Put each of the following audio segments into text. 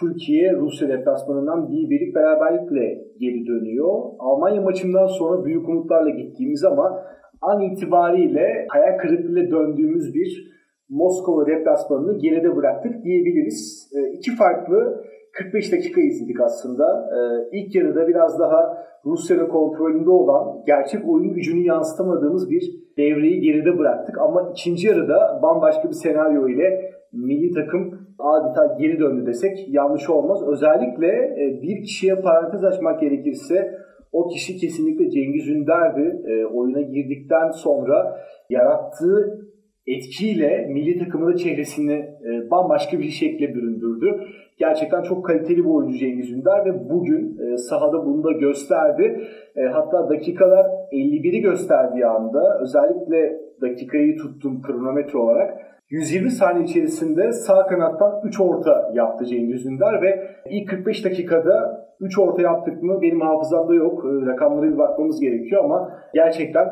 Türkiye Rusya deplasmanından bir birlik beraberlikle geri dönüyor. Almanya maçından sonra büyük umutlarla gittiğimiz ama an itibariyle hayal kırıklığıyla döndüğümüz bir Moskova deplasmanını geride bıraktık diyebiliriz. E, iki farklı 45 dakika izledik aslında. E, ilk yarıda biraz daha Rusya'nın kontrolünde olan, gerçek oyun gücünü yansıtamadığımız bir devreyi geride bıraktık. Ama ikinci yarıda bambaşka bir senaryo ile milli takım adeta geri döndü desek yanlış olmaz. Özellikle e, bir kişiye parantez açmak gerekirse o kişi kesinlikle Cengiz Ünder'di. E, oyuna girdikten sonra yarattığı etkiyle milli takımın çehresini e, bambaşka bir şekle büründürdü. Gerçekten çok kaliteli bir oyuncu Cengiz Ünder ve bugün e, sahada bunu da gösterdi. E, hatta dakikalar 51'i gösterdiği anda özellikle dakikayı tuttum kronometre olarak 120 saniye içerisinde sağ kanattan 3 orta yaptı Cengiz Ünder ve ilk 45 dakikada 3 orta yaptık mı benim hafızamda yok. E, rakamlara bir bakmamız gerekiyor ama gerçekten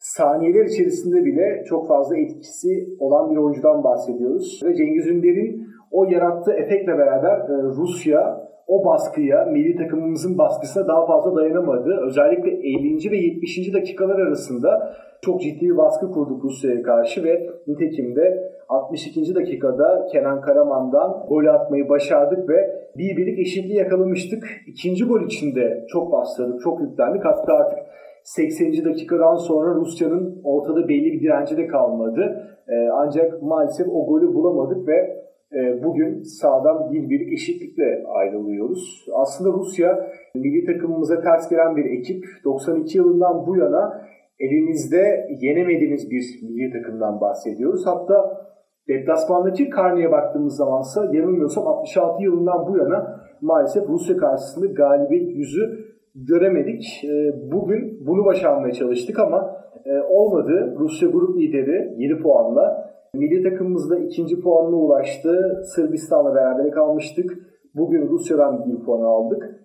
saniyeler içerisinde bile çok fazla etkisi olan bir oyuncudan bahsediyoruz. Ve Cengiz Ünder'in o yarattığı efektle beraber e, Rusya o baskıya, milli takımımızın baskısına daha fazla dayanamadı. Özellikle 50. ve 70. dakikalar arasında çok ciddi bir baskı kurduk Rusya'ya karşı ve nitekim de 62. dakikada Kenan Karaman'dan gol atmayı başardık ve bir birlik eşitliği yakalamıştık. İkinci gol içinde çok bastırdık, çok yüklendik. Hatta artık 80. dakikadan sonra Rusya'nın ortada belli bir direnci de kalmadı. Ee, ancak maalesef o golü bulamadık ve e, bugün sağdan bir birlik eşitlikle ayrılıyoruz. Aslında Rusya milli takımımıza ters gelen bir ekip. 92 yılından bu yana elimizde yenemediğimiz bir milli takımdan bahsediyoruz. Hatta deplasmandaki karneye baktığımız zamansa yanılmıyorsam 66 yılından bu yana maalesef Rusya karşısında galibiyet yüzü göremedik. Ee, bugün bunu başarmaya çalıştık ama e, olmadı. Rusya grup lideri 7 puanla. Milli takımımız da ikinci puanına ulaştı. Sırbistan'la beraber kalmıştık. Bugün Rusya'dan bir puan aldık.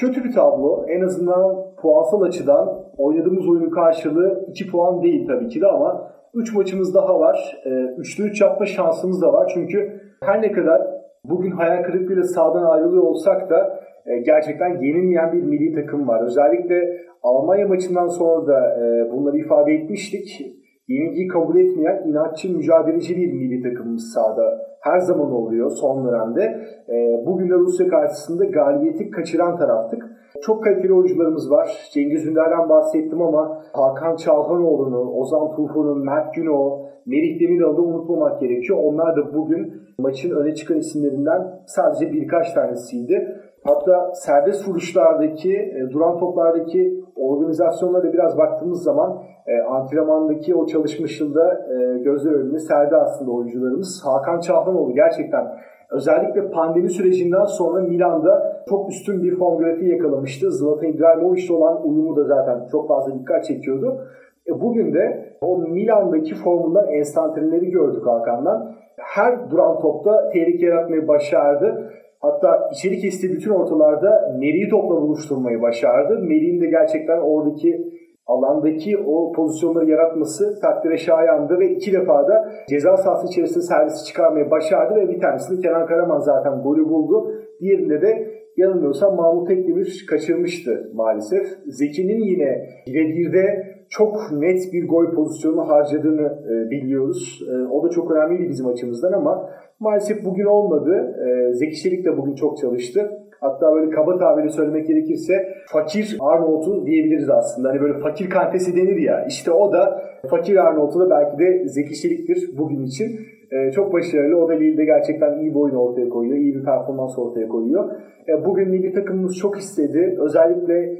Kötü bir tablo. En azından puansal açıdan oynadığımız oyunun karşılığı 2 puan değil tabii ki de ama 3 maçımız daha var. 3'te ee, 3 yapma şansımız da var. Çünkü her ne kadar bugün hayal kırıklığıyla sağdan ayrılıyor olsak da e, gerçekten yenilmeyen bir milli takım var. Özellikle Almanya maçından sonra da e, bunları ifade etmiştik. Yenilgiyi kabul etmeyen inatçı, mücadeleci bir milli takımımız sahada her zaman oluyor son dönemde. E, bugün de Rusya karşısında galibiyeti kaçıran taraftık. Çok kaliteli oyuncularımız var. Cengiz Ünder'den bahsettim ama Hakan Çalhanoğlu'nu, Ozan Tufan'ın, Mert Günok, Merih Demiral'ı da unutmamak gerekiyor. Onlar da bugün maçın öne çıkan isimlerinden sadece birkaç tanesiydi. Hatta serbest vuruşlardaki, e, duran toplardaki organizasyonlara biraz baktığımız zaman e, antrenmandaki o çalışmışında e, gözler önüne serdi aslında oyuncularımız. Hakan Çağlanoğlu gerçekten özellikle pandemi sürecinden sonra Milan'da çok üstün bir form grafiği yakalamıştı. Zlatan İbrahimovic'le olan uyumu da zaten çok fazla dikkat çekiyordu. E, bugün de o Milan'daki formundan enstantaneleri gördük Hakan'dan. Her duran topta tehlike yaratmayı başardı. Hatta içeri kestiği bütün ortalarda Meri'yi topla buluşturmayı başardı. Meri'nin de gerçekten oradaki alandaki o pozisyonları yaratması takdire şayandı ve iki defa da ceza sahası içerisinde servisi çıkarmayı başardı ve bir tanesini Kenan Karaman zaten golü buldu. Diğerinde de yanılmıyorsam Mahmut Tekdemir kaçırmıştı maalesef. Zeki'nin yine birebirde çok net bir gol pozisyonu harcadığını e, biliyoruz. E, o da çok önemliydi bizim açımızdan ama maalesef bugün olmadı. E, Zeki Çelik de bugün çok çalıştı. Hatta böyle kaba tabiri söylemek gerekirse fakir Arnold'u diyebiliriz aslında. Hani böyle fakir kantesi denir ya. İşte o da fakir Arnold'u da belki de Zeki Çelik'tir bugün için. Ee, çok başarılı. O da Lille'de gerçekten iyi bir oyun ortaya koyuyor. iyi bir performans ortaya koyuyor. Ee, bugün milli takımımız çok istedi. Özellikle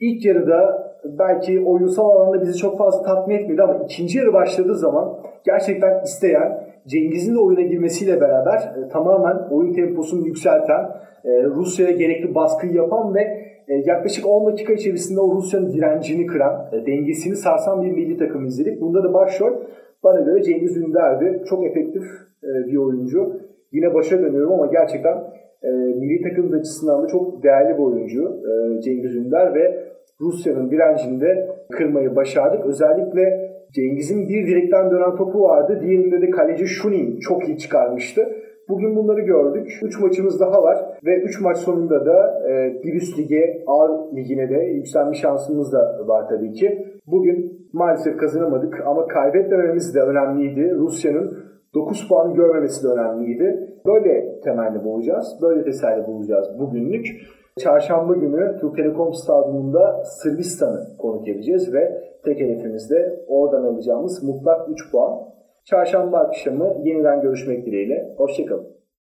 ilk yarıda belki oyunsal alanda bizi çok fazla tatmin etmedi ama ikinci yarı başladığı zaman gerçekten isteyen, Cengiz'in de oyuna girmesiyle beraber e, tamamen oyun temposunu yükselten, e, Rusya'ya gerekli baskıyı yapan ve e, yaklaşık 10 dakika içerisinde o Rusya'nın direncini kıran, e, dengesini sarsan bir milli takım izledik. Bunda da başrol bana göre Cengiz Ünder'di. Çok efektif e, bir oyuncu. Yine başa dönüyorum ama gerçekten e, milli takım açısından da çok değerli bir oyuncu e, Cengiz Ünder ve Rusya'nın direncini de kırmayı başardık. Özellikle Cengiz'in bir direkten dönen topu vardı. Diğerinde de kaleci Shunin çok iyi çıkarmıştı. Bugün bunları gördük. 3 maçımız daha var ve 3 maç sonunda da e, bir üst lige, A ligine de yükselme şansımız da var tabii ki. Bugün maalesef kazanamadık ama kaybetmememiz de önemliydi. Rusya'nın 9 puan görmemesi de önemliydi. Böyle temelli bulacağız. Böyle teselli bulacağız bugünlük. Çarşamba günü Türk Telekom Stadyumunda Sırbistan'ı konuk edeceğiz ve tek hedefimiz de oradan alacağımız mutlak 3 puan. Çarşamba akşamı yeniden görüşmek dileğiyle. Hoşçakalın.